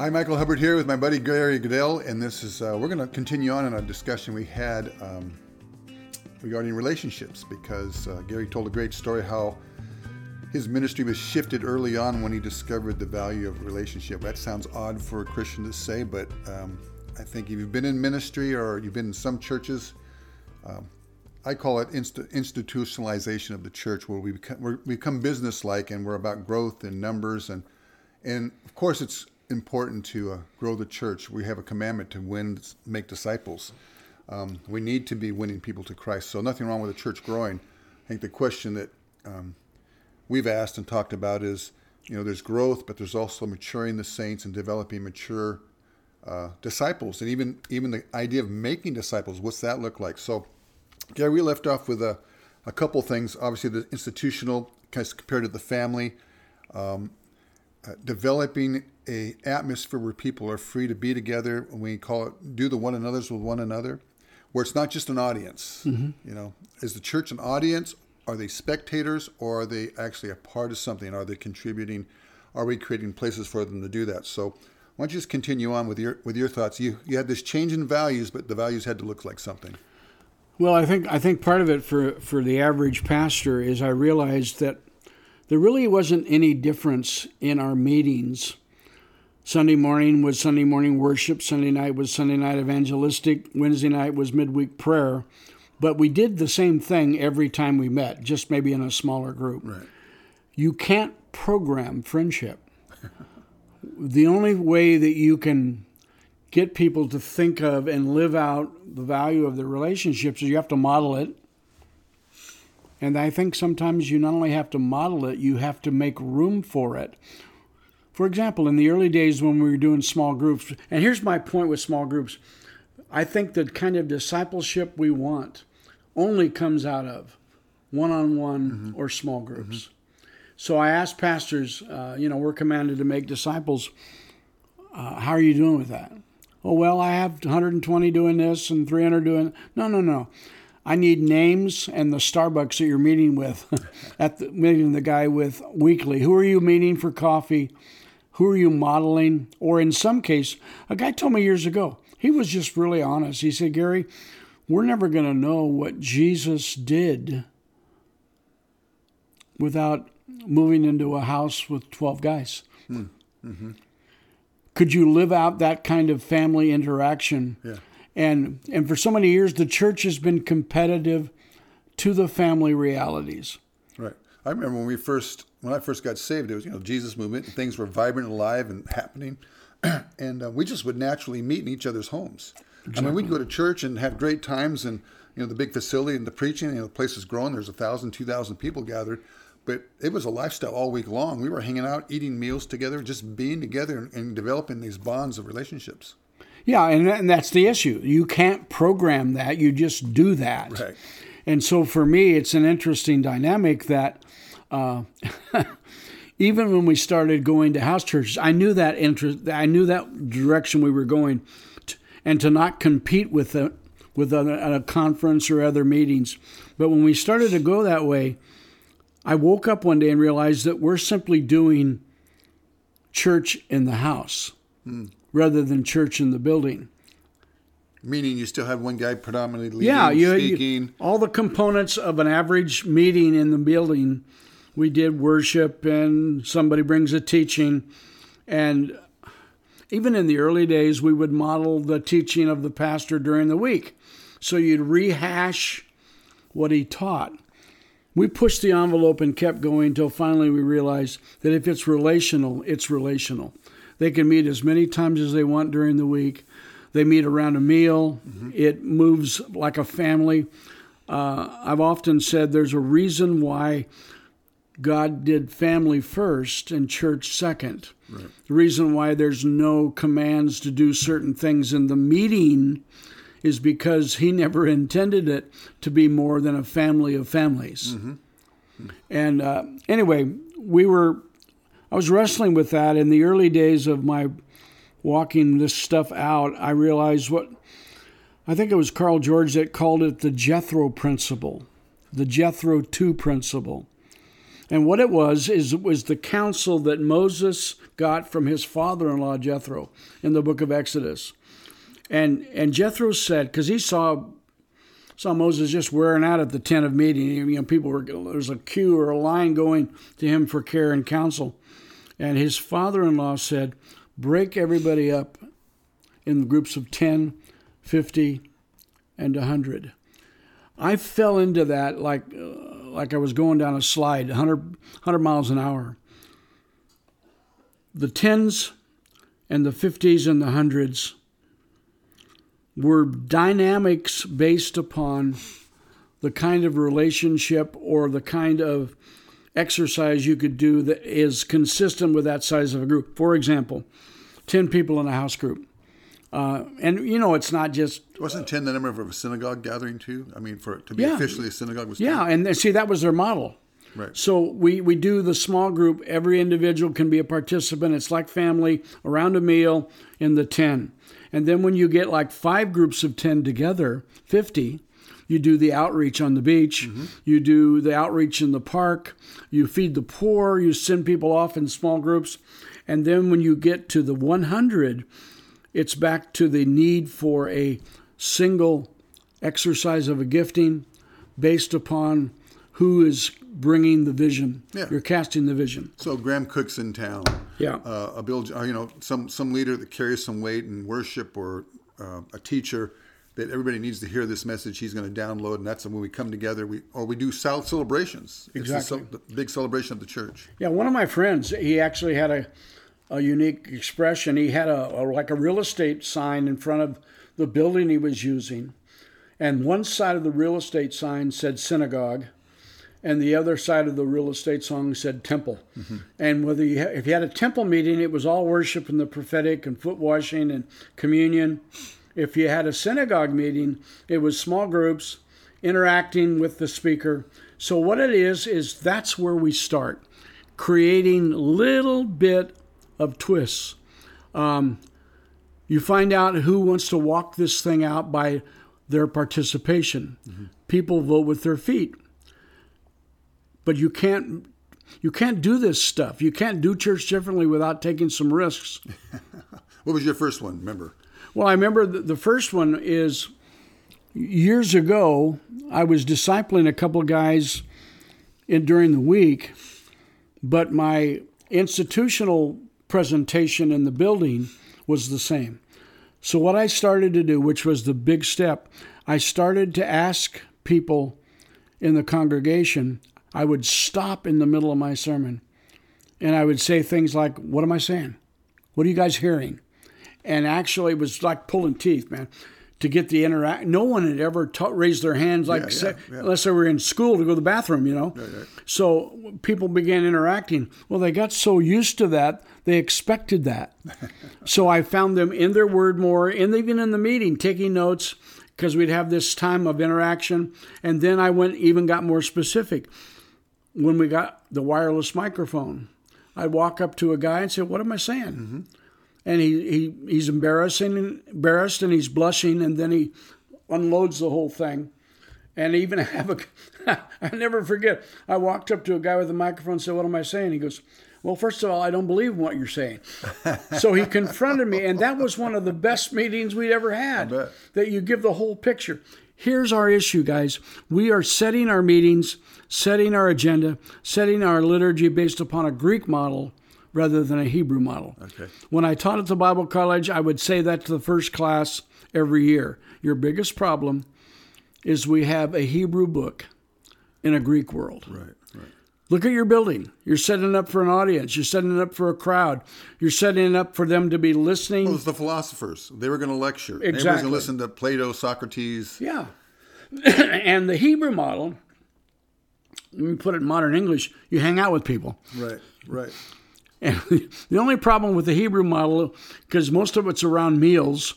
Hi, Michael Hubbard here with my buddy Gary Goodell, and this is uh, we're going to continue on in a discussion we had um, regarding relationships because uh, Gary told a great story how his ministry was shifted early on when he discovered the value of relationship. That sounds odd for a Christian to say, but um, I think if you've been in ministry or you've been in some churches, um, I call it inst- institutionalization of the church, where we become, we become business-like and we're about growth and numbers and and of course it's important to uh, grow the church. We have a commandment to win, make disciples. Um, we need to be winning people to Christ. So nothing wrong with the church growing. I think the question that um, we've asked and talked about is, you know, there's growth, but there's also maturing the saints and developing mature uh, disciples, and even even the idea of making disciples. What's that look like? So, Gary, we left off with a, a couple things. Obviously, the institutional, of compared to the family. Um, uh, developing a atmosphere where people are free to be together and we call it do the one another's with one another where it's not just an audience mm-hmm. you know? Is the church an audience? Are they spectators or are they actually a part of something? Are they contributing? Are we creating places for them to do that? So why don't you just continue on with your with your thoughts? You you had this change in values but the values had to look like something. Well i think i think part of it for for the average pastor is i realized that there really wasn't any difference in our meetings. Sunday morning was Sunday morning worship, Sunday night was Sunday night evangelistic, Wednesday night was midweek prayer. But we did the same thing every time we met, just maybe in a smaller group. Right. You can't program friendship. the only way that you can get people to think of and live out the value of their relationships is you have to model it and I think sometimes you not only have to model it, you have to make room for it. For example, in the early days when we were doing small groups, and here's my point with small groups I think the kind of discipleship we want only comes out of one on one or small groups. Mm-hmm. So I asked pastors, uh, you know, we're commanded to make disciples. Uh, how are you doing with that? Oh, well, I have 120 doing this and 300 doing. No, no, no. I need names and the Starbucks that you're meeting with, at the, meeting the guy with weekly. Who are you meeting for coffee? Who are you modeling? Or in some case, a guy told me years ago, he was just really honest. He said, Gary, we're never going to know what Jesus did without moving into a house with 12 guys. Hmm. Mm-hmm. Could you live out that kind of family interaction? Yeah and and for so many years the church has been competitive to the family realities. Right. I remember when we first when I first got saved, it was you know Jesus movement and things were vibrant and alive and happening, and uh, we just would naturally meet in each other's homes. Exactly. I mean, we'd go to church and have great times, and you know the big facility and the preaching. You know, the place is growing. There's a thousand, two thousand people gathered, but it was a lifestyle all week long. We were hanging out, eating meals together, just being together and, and developing these bonds of relationships. Yeah, and, and that's the issue. You can't program that, you just do that. Right. And so for me, it's an interesting dynamic that uh, even when we started going to house churches, I knew that interest, I knew that direction we were going, to, and to not compete with it with a, a conference or other meetings. But when we started to go that way, I woke up one day and realized that we're simply doing church in the house. Hmm rather than church in the building. Meaning you still have one guy predominantly leading, yeah, you, speaking. You, all the components of an average meeting in the building. We did worship and somebody brings a teaching. And even in the early days, we would model the teaching of the pastor during the week. So you'd rehash what he taught. We pushed the envelope and kept going until finally we realized that if it's relational, it's relational. They can meet as many times as they want during the week. They meet around a meal. Mm-hmm. It moves like a family. Uh, I've often said there's a reason why God did family first and church second. Right. The reason why there's no commands to do certain things in the meeting is because He never intended it to be more than a family of families. Mm-hmm. And uh, anyway, we were I was wrestling with that in the early days of my walking this stuff out. I realized what I think it was Carl George that called it the Jethro principle, the Jethro 2 principle. And what it was is it was the counsel that Moses got from his father-in-law Jethro in the book of Exodus. And and Jethro said because he saw saw Moses just wearing out at the tent of meeting. You know, people were there's a queue or a line going to him for care and counsel. And his father-in-law said, "Break everybody up in groups of 10, 50, and 100." I fell into that like uh, like I was going down a slide, 100, 100 miles an hour. The tens and the 50s and the hundreds were dynamics based upon the kind of relationship or the kind of exercise you could do that is consistent with that size of a group. For example, 10 people in a house group. Uh, and you know, it's not just wasn't ten the number of a synagogue gathering too. I mean, for it to be Yeah. officially a synagogue was 10? yeah, and see that was their model. right. So we, we do the small group. Every individual can be a participant. It's like family around a meal in the 10. And then when you get like five groups of 10 together, 50, you do the outreach on the beach, you do the outreach in the park, you feed the poor, you send people off in small groups. And then when you get to the 100, it's back to the need for a single exercise of a gifting based upon who is bringing the vision. Yeah. You're casting the vision. So Graham Cooke's in town. Yeah. Uh, a Bill, uh, you know, some some leader that carries some weight in worship, or uh, a teacher that everybody needs to hear this message. He's going to download, and that's when we come together. We or we do south celebrations. It's Exactly. ce- the, big celebration of the church. Yeah, one of my friends, he actually had a, a unique expression. He had a, a like a real estate sign in front of the building he was using, and one side of the real estate sign said synagogue, and the other side of the real estate sign said temple. Mm-hmm. And whether you ha- if you had a temple meeting, it was all worship and the prophetic and foot washing and communion. If you had a synagogue meeting, it was small groups interacting with the speaker. So what it is is that's where we start, creating little bit of twists. Um, you find out who wants to walk this thing out by their participation. People vote with their feet. But you can't you can't do this stuff. You can't do church differently without taking some risks. What was your first one? Remember? Well, I remember the, the first one is years ago. I was discipling a couple of guys in, during the week, but my institutional presentation in the building was the same. So what I started to do, which was the big step, I started to ask people in the congregation. I would stop in the middle of my sermon, and I would say things like, "What am I saying? What are you guys hearing?" And actually it was like pulling teeth, man, to get the interact. No one had ever ta- raised their hands like Yeah, yeah, yeah. unless they were in school to go to the bathroom, you know. So people began interacting. Well, they got so used to that they expected that. so I found them in their word more, and even in the meeting, taking notes because we'd have this time of interaction. And then I went even got more specific. When we got the wireless microphone, I'd walk up to a guy and say, "What am I saying?" Mm-hmm. And he, he he's embarrassing embarrassed and he's blushing and then he unloads the whole thing. And even have a i never forget i walked up to a guy with a microphone and said what am i saying? He goes well first of all i don't believe in what you're saying. So he confronted me and that was one of the best meetings we'd ever had that you give the whole picture. Here's our issue guys. We are setting our meetings setting our agenda setting our liturgy based upon a greek model rather than a hebrew model Okay. when I taught at the Bible college, I would say that to the first class every year. Your biggest problem is we have a Hebrew book in a Greek world. Right. Right. Look at your building. You're setting it up for an audience. You're setting it up for a crowd. You're setting it up for them to be listening. Well, it's the philosophers. They were going to lecture. Exactly. going to listen to Plato, Socrates. Yeah. and the Hebrew model, let me put it in modern English, you hang out with people. Right. Right. And the only problem with the Hebrew model, because most of it's around meals,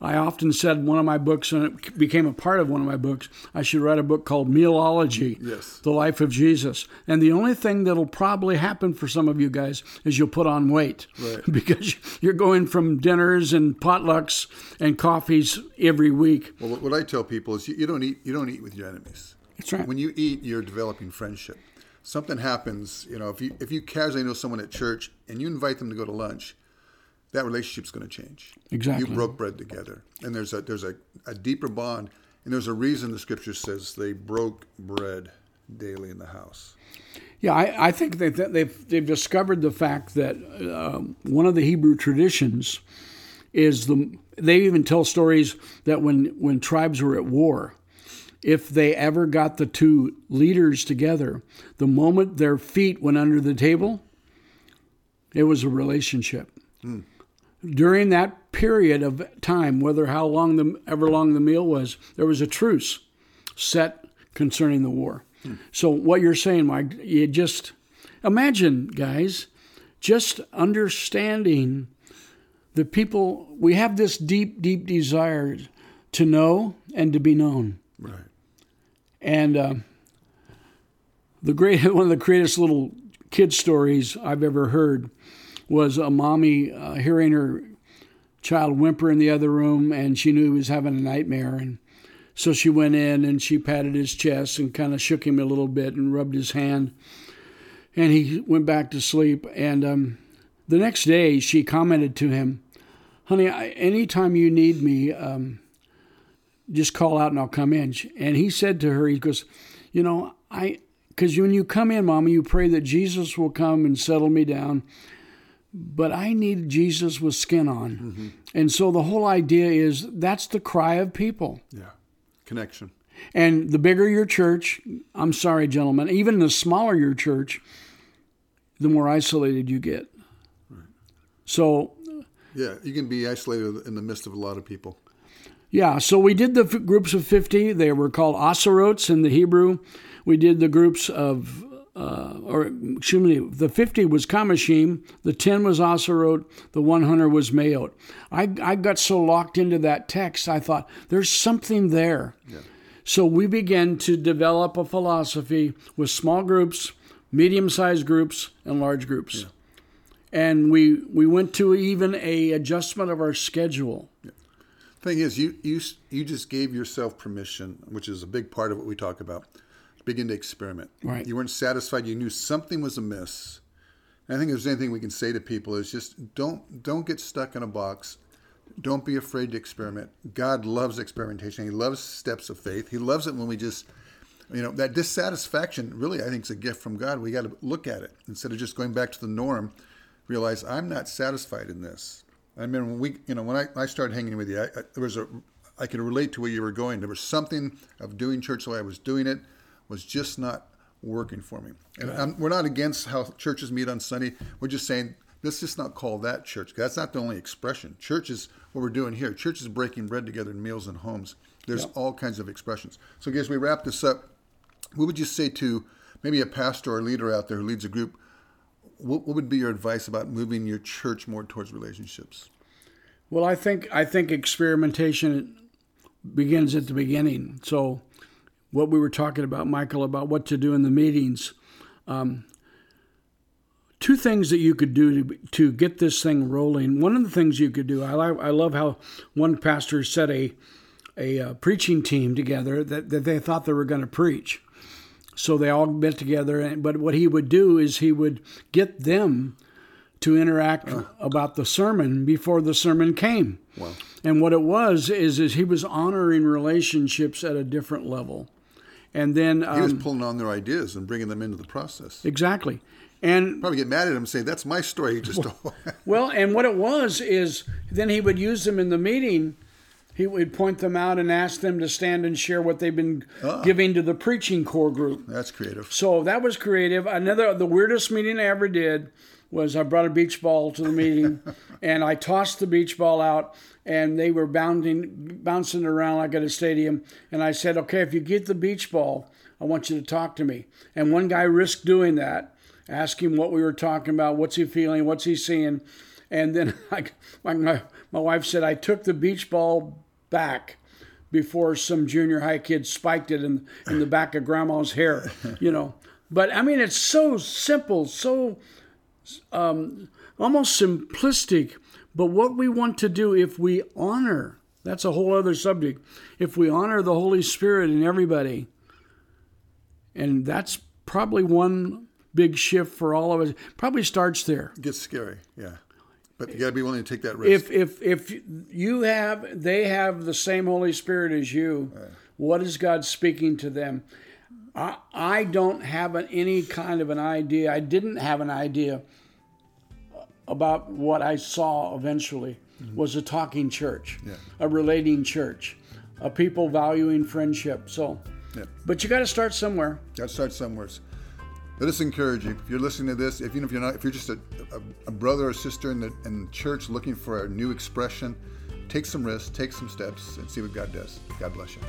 I often said one of my books, and it became a part of one of my books, I should write a book called Mealology Yes. The Life of Jesus. And the only thing that'll probably happen for some of you guys is you'll put on weight. Right. because you're going from dinners and potlucks and coffees every week. Well, what- I tell people is you, you don't eat. You don't eat with your enemies. That's right. When you eat, you're developing friendship. Something happens, you know, if you if you casually know someone at church and you invite them to go to lunch, that relationship's going to change. Exactly. You broke bread together, and there's a there's a, a deeper bond, and there's a reason the scripture says they broke bread daily in the house. Yeah, I, I think they've, they've, they've discovered the fact that uh, one of the Hebrew traditions is the. They even tell stories that when, when tribes were at war, if they ever got the two leaders together, the moment their feet went under the table, it was a relationship. Mm. During that period of time, whether how long the ever long the meal was, there was a truce set concerning the war. So what you're saying, Mike, you just imagine, guys, just understanding the people. We have this deep, deep desire to know and to be known. Right. And uh, the great one of the greatest little kid stories I've ever heard was a mommy uh, hearing her child whimper in the other room, and she knew he was having a nightmare, and so she went in and she patted his chest and kind of shook him a little bit and rubbed his hand. And he went back to sleep. And um, the next day, she commented to him, Honey, I, anytime you need me, um, just call out and I'll come in. And he said to her, He goes, You know, I, because when you come in, Mama, you pray that Jesus will come and settle me down. But I need Jesus with skin on. Mm-hmm. And so the whole idea is that's the cry of people. Yeah connection. And the bigger your church, I'm sorry, gentlemen, even the smaller your church, the more isolated you get. Right. So, yeah, you can be isolated in the midst of a lot of people. Yeah, so we did the f- groups of 50. They were called asarots in the Hebrew. We did the groups of uh, or excuse me, the 50 was Kamashim, the 10 was Asarot, the 100 was Mayot. I, I got so locked into that text, I thought, there's something there. Yeah. So we began to develop a philosophy with small groups, medium sized groups, and large groups. Yeah. And we, we went to even a adjustment of our schedule. Yeah. Thing is, you, you, you just gave yourself permission, which is a big part of what we talk about begin to experiment. Right. You weren't satisfied. You knew something was amiss. And I think if there's anything we can say to people is just don't don't get stuck in a box. Don't be afraid to experiment. God loves experimentation. He loves steps of faith. He loves it when we just, you know, that dissatisfaction. Really, I think is a gift from God. We got to look at it instead of just going back to the norm. Realize I'm not satisfied in this. I mean, when we, you know, when I, I started hanging with you, I, I, there was a, I could relate to where you were going. There was something of doing church the way I was doing it was just not working for me. And we're not against how churches meet on Sunday. We're just saying let's just not call that church. That's not the only expression. Church is what we're doing here. Church is breaking bread together in meals and homes. There's all kinds of expressions. So, as we wrap this up, what would you say to maybe a pastor or leader out there who leads a group? What, what would be your advice about moving your church more towards relationships? Well, I think I think experimentation begins at the beginning. So what we were talking about, Michael, about what to do in the meetings. Um, two things that you could do to, to get this thing rolling. One of the things you could do, I, I love how one pastor set a, a uh, preaching team together that, that they thought they were going to preach. So they all met together. And, but what he would do is he would get them to interact uh. about the sermon before the sermon came. Wow. And what it was is, is he was honoring relationships at a different level. And then um, he was um, pulling on their ideas and bringing them into the process. Exactly. And probably get mad at him and say, "That's my story." You just well, well, and what it was is then he would use them in the meeting. He would point them out and ask them to stand and share what they've been ah. giving to the preaching core group. That's creative. So that was creative. Another the weirdest meeting I ever did was I brought a beach ball to the meeting and I tossed the beach ball out and they were bounding, bouncing around like at a stadium. And I said, okay, if you get the beach ball, I want you to talk to me. And one guy risked doing that, asking what we were talking about, what's he feeling, what's he seeing. And then I, my, my wife said, I took the beach ball back before some junior high kid spiked it in, in the back of grandma's hair, you know. But I mean, it's so simple, so um, almost simplistic, but what we want to do if we honor, that's a whole other subject, if we honor the Holy Spirit in everybody, and that's probably one big shift for all of us. Probably starts there. It gets scary, yeah. But you got to be willing to take that risk. If if if you have they have the same Holy Spirit as you, what is God speaking to them? I I don't have an, any kind of an idea. I didn't have an idea about what I saw eventually mm-hmm. was a talking church, Yeah. a relating church, a people valuing friendship. So, Yeah. but you got to start somewhere. Got to start somewhere. Let us encourage you. If you're listening to this, if, even if you're not, if you're just a, a, a brother or sister in the in church looking for a new expression, take some risks, take some steps, and see what God does. God bless you.